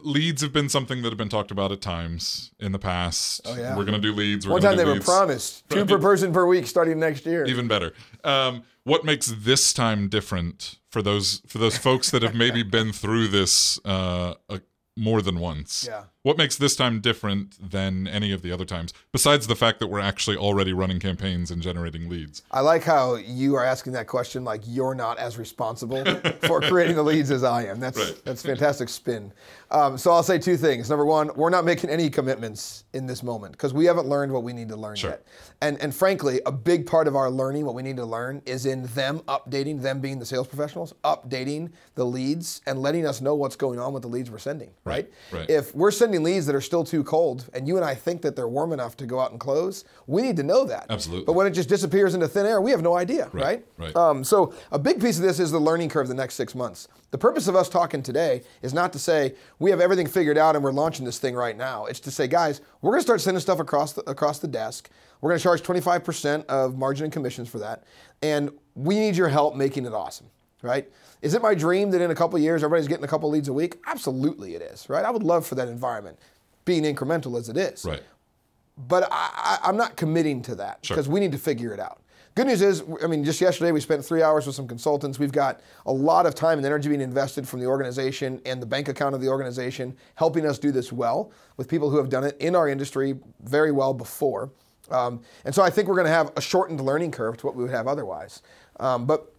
leads have been something that have been talked about at times in the past. Oh, yeah. We're going to do leads. We're One time they do were promised two per person per week starting next year. Even better. Um, what makes this time different for those for those folks that have maybe been through this uh, uh, more than once? Yeah. What makes this time different than any of the other times, besides the fact that we're actually already running campaigns and generating leads? I like how you are asking that question like you're not as responsible for creating the leads as I am. That's Right. that's fantastic spin. Um, so I'll say two things. Number one, we're not making any commitments in this moment because we haven't learned what we need to learn Sure. yet. And and frankly, a big part of our learning, what we need to learn, is in them updating, them being the sales professionals, updating the leads and letting us know what's going on with the leads we're sending. Right. right. If we're sending leads that are still too cold, and you and I think that they're warm enough to go out and close, we need to know that. Absolutely. But when it just disappears into thin air, we have no idea, right? right. Um, so a big piece of this is the learning curve the next six months. The purpose of us talking today is not to say we have everything figured out and we're launching this thing right now. It's to say, guys, we're going to start sending stuff across the, across the desk. We're going to charge 25% of margin and commissions for that, and we need your help making it awesome, right? Is it my dream that in a couple years everybody's getting a couple leads a week? Absolutely, it is, right? I would love for that environment, being incremental as it is Right. but I, I'm not committing to that Sure. because we need to figure it out. Good news is, I mean, just yesterday we spent three hours with some consultants. We've got a lot of time and energy being invested from the organization and the bank account of the organization, helping us do this well with people who have done it in our industry very well before. Um, and so I think we're going to have a shortened learning curve to what we would have otherwise. Um, but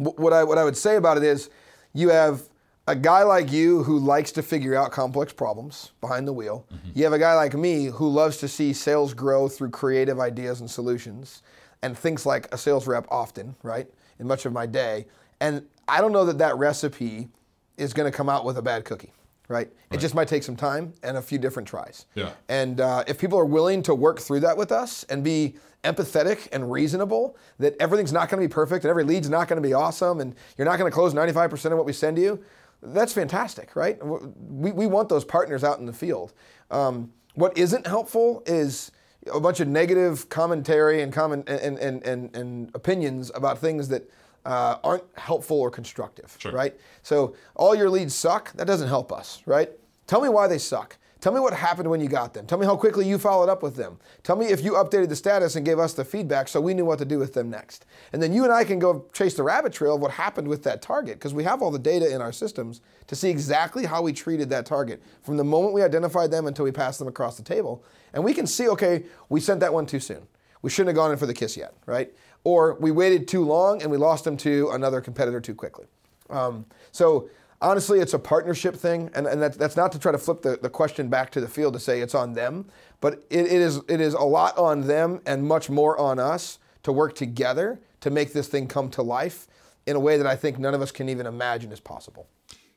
what I what I would say about it is, you have a guy like you who likes to figure out complex problems behind the wheel. You have a guy like me who loves to see sales grow through creative ideas and solutions, and thinks like a sales rep often, right? In much of my day, and I don't know that that recipe is going to come out with a bad cookie, right? It just might take some time and a few different tries. Yeah. And uh, if people are willing to work through that with us and be empathetic and reasonable, that everything's not going to be perfect and every lead's not going to be awesome and you're not going to close 95% of what we send you, that's fantastic, right? We, we want those partners out in the field. Um, what isn't helpful is a bunch of negative commentary and, comment, and, and, and, and opinions about things that uh, aren't helpful or constructive, Sure. right? So all your leads suck. That doesn't help us, right? Tell me why they suck. Tell me what happened when you got them. Tell me how quickly you followed up with them. Tell me if you updated the status and gave us the feedback so we knew what to do with them next. And then you and I can go chase the rabbit trail of what happened with that target because we have all the data in our systems to see exactly how we treated that target from the moment we identified them until we passed them across the table. And we can see, okay, we sent that one too soon. We shouldn't have gone in for the kiss yet, right? Or we waited too long and we lost them to another competitor too quickly. Um, so honestly, it's a partnership thing, and, and that's, that's not to try to flip the, the question back to the field to say it's on them, but it, it is it is a lot on them and much more on us to work together to make this thing come to life in a way that I think none of us can even imagine is possible.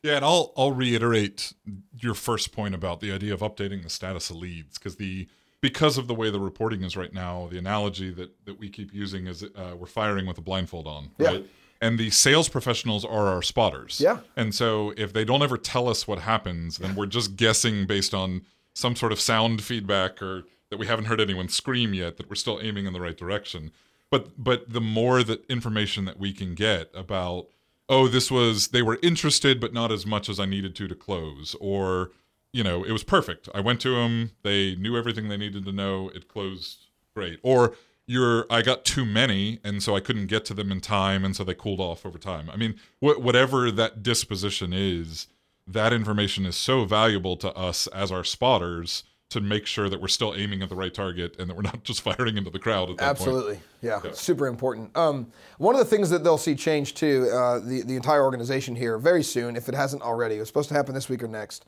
Yeah, and I'll I'll reiterate your first point about the idea of updating the status of leads because the because of the way the reporting is right now, the analogy that that we keep using is uh, we're firing with a blindfold on, Yeah. right? And the sales professionals are our spotters. Yeah. And so if they don't ever tell us what happens, then we're just guessing based on some sort of sound feedback or that we haven't heard anyone scream yet that we're still aiming in the right direction. But but the more that information that we can get about oh this was they were interested but not as much as I needed to to close or you know it was perfect. I went to them, they knew everything they needed to know, it closed great. Or you're I got too many and so I couldn't get to them in time and so they cooled off over time. I mean wh- whatever that disposition is, that information is so valuable to us as our spotters to make sure that we're still aiming at the right target and that we're not just firing into the crowd at that point. Absolutely, yeah, super important. Um, one of the things that they'll see change too, uh, the the entire organization here very soon, if it hasn't already, it's supposed to happen this week or next,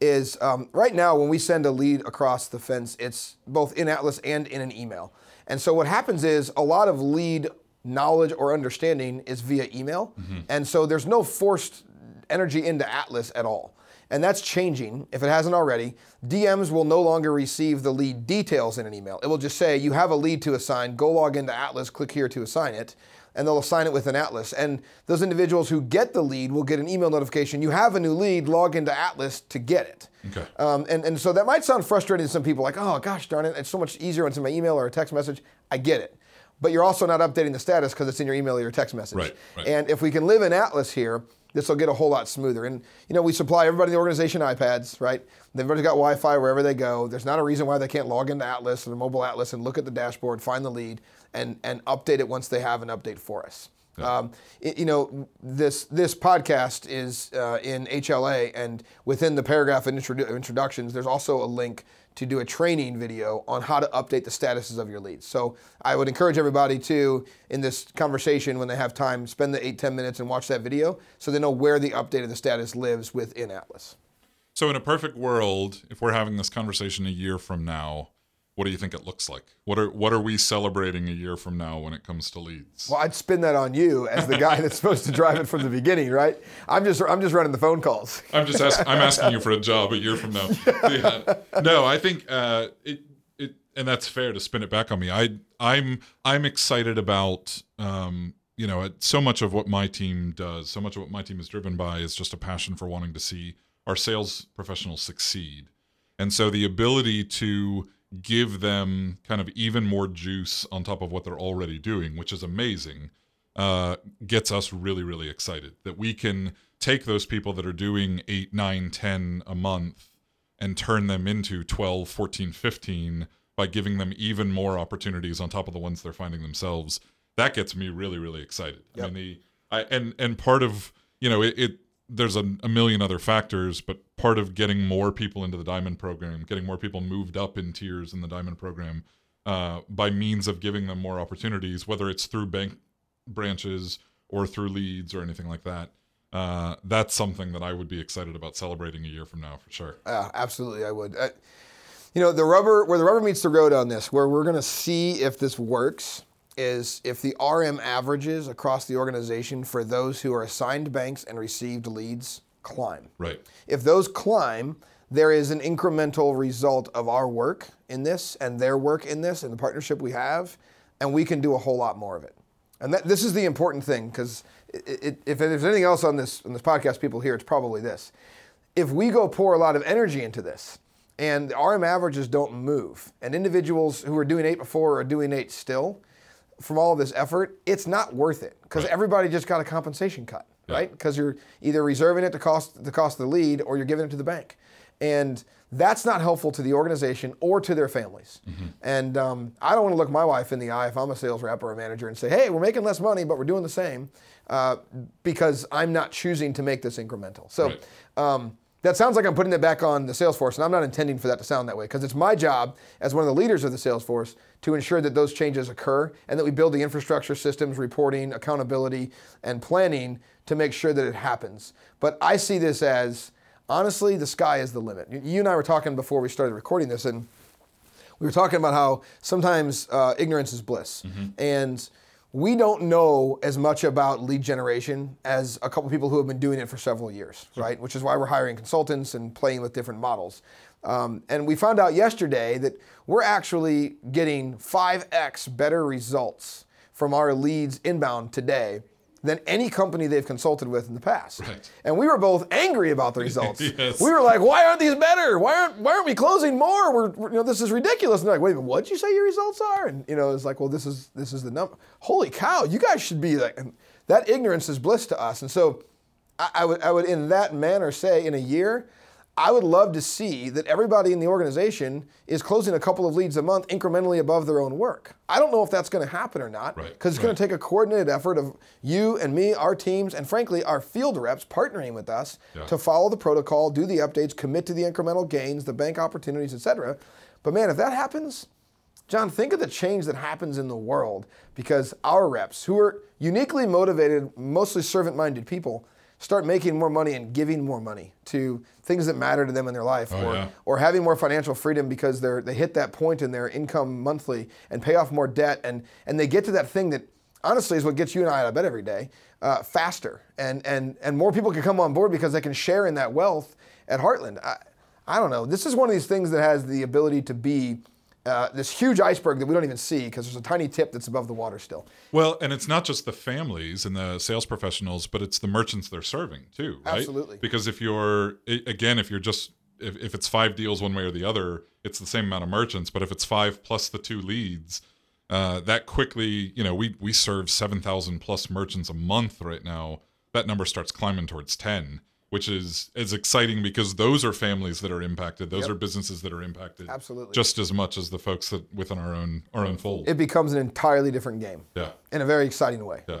is um, right now when we send a lead across the fence, it's both in Atlas and in an email. And so what happens is a lot of lead knowledge or understanding is via email, and so there's no forced energy into Atlas at all. And that's changing if it hasn't already. DMs will no longer receive the lead details in an email. It will just say, you have a lead to assign, go log into Atlas, click here to assign it, and they'll assign it with an Atlas. And those individuals who get the lead will get an email notification, you have a new lead, log into Atlas to get it. Okay. Um, and, and so that might sound frustrating to some people, like, oh gosh darn it, it's so much easier when it's in my email or a text message. I get it. But you're also not updating the status because it's in your email or your text message. Right, right. And if we can live in Atlas here, this will get a whole lot smoother. And you know, we supply everybody in the organization iPads, right? They've already got Wi-Fi wherever they go. There's not a reason why they can't log into Atlas or the mobile Atlas and look at the dashboard, find the lead, and and update it once they have an update for us. Um, it- you know, this this podcast is uh, in HLA, and within the paragraph in introdu- introductions, there's also a link to do a training video on how to update the statuses of your leads. So I would encourage everybody to, in this conversation, when they have time, spend the eight ten minutes and watch that video, so they know where the update of the status lives within Atlas. So, in a perfect world, if we're having this conversation a year from now, what do you think it looks like? What are what are we celebrating a year from now when it comes to leads? Well, I'd spin that on you as the guy that's supposed to drive it from the beginning, right? I'm just I'm just running the phone calls. I'm just asking, I'm asking you for a job a year from now. Yeah. No, I think uh, it it and that's fair to spin it back on me. I I'm I'm excited about um, you know so much of what my team does. So much of what my team is driven by is just a passion for wanting to see our sales professionals succeed, and so the ability to give them kind of even more juice on top of what they're already doing, which is amazing uh, gets us really, really excited that we can take those people that are doing 8, 9, 10 a month and turn them into 12, 14, 15 by giving them even more opportunities on top of the ones they're finding themselves. That gets me really, really excited. I mean, the I and and part of you know it, it there's a, a million other factors, but part of getting more people into the diamond program, getting more people moved up in tiers in the diamond program, uh, by means of giving them more opportunities, whether it's through bank branches or through leads or anything like that. Uh, that's something that I would be excited about celebrating a year from now for sure. Yeah, absolutely, I would. You know, the rubber where the rubber meets the road on this, where we're going to see if this works, is if the RM averages across the organization for those who are assigned banks and received leads climb. Right. If those climb, there is an incremental result of our work in this and their work in this and the partnership we have, and we can do a whole lot more of it. And that, this is the important thing because if there's anything else on this on this podcast, people hear it's probably this. If we go pour a lot of energy into this, and the RM averages don't move, and individuals who are doing eight before are doing eight still, from all of this effort, it's not worth it because right. everybody just got a compensation cut, yeah. right? Because you're either reserving it to cost the cost of the lead or you're giving it to the bank, and that's not helpful to the organization or to their families. Mm-hmm. And um, I don't want to look my wife in the eye if I'm a sales rep or a manager and say, "Hey, we're making less money, but we're doing the same," uh, because I'm not choosing to make this incremental. So. Right. Um, that sounds like I'm putting it back on the sales force, and I'm not intending for that to sound that way because it's my job as one of the leaders of the sales force to ensure that those changes occur and that we build the infrastructure, systems, reporting, accountability, and planning to make sure that it happens. But I see this as honestly, the sky is the limit. You and I were talking before we started recording this, and we were talking about how sometimes uh, ignorance is bliss. Mm-hmm. And we don't know as much about lead generation as a couple people who have been doing it for several years, right? Which is why we're hiring consultants and playing with different models. Um, and we found out yesterday that we're actually getting 5x better results from our leads inbound today than any company they've consulted with in the past. Right. And we were both angry about the results. yes. We were like, why aren't these better? Why aren't why aren't we closing more? We're, we're you know this is ridiculous. And they're like, wait a minute, what did you say your results are? And you know, it's like, well, this is this is the number. Holy cow, you guys should be like that ignorance is bliss to us. And so I, I would I would in that manner say in a year, I would love to see that everybody in the organization is closing a couple of leads a month incrementally above their own work. I don't know if that's going to happen or not because right, it's right. going to take a coordinated effort of you and me, our teams, and frankly, our field reps partnering with us yeah. to follow the protocol, do the updates, commit to the incremental gains, the bank opportunities, etc. But man, if that happens, John, think of the change that happens in the world because our reps, who are uniquely motivated, mostly servant minded people, start making more money and giving more money to things that matter to them in their life oh, or, yeah. or having more financial freedom because they're they hit that point in their income monthly and pay off more debt and and they get to that thing that honestly is what gets you and I out of bed every day uh, faster and and and more people can come on board because they can share in that wealth at Heartland I, I don't know this is one of these things that has the ability to be uh, this huge iceberg that we don't even see because there's a tiny tip that's above the water still. Well, and it's not just the families and the sales professionals, but it's the merchants they're serving too, right? Absolutely. Because if you're again, if you're just if, if it's five deals one way or the other, it's the same amount of merchants. But if it's five plus the two leads, uh, that quickly, you know, we we serve seven thousand plus merchants a month right now. That number starts climbing towards ten which is is exciting because those are families that are impacted. Those yep. are businesses that are impacted. Absolutely. Just as much as the folks that within our own our own fold. It becomes an entirely different game. Yeah. In a very exciting way. Yeah.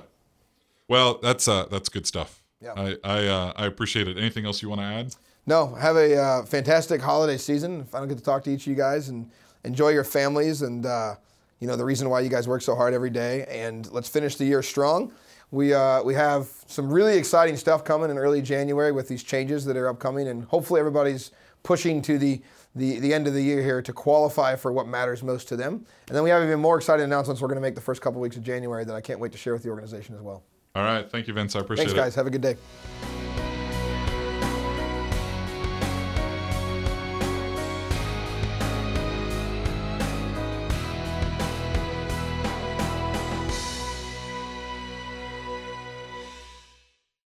Well, that's uh that's good stuff. Yeah. I I uh, I appreciate it. Anything else you want to add? No. Have a uh, fantastic holiday season. If I don't get to talk to each of you guys and enjoy your families and uh, you know the reason why you guys work so hard every day and let's finish the year strong. We, uh, we have some really exciting stuff coming in early January with these changes that are upcoming, and hopefully everybody's pushing to the, the, the end of the year here to qualify for what matters most to them. And then we have even more exciting announcements we're going to make the first couple of weeks of January that I can't wait to share with the organization as well. All right. Thank you, Vince. I appreciate Thanks, it. Thanks, guys. Have a good day.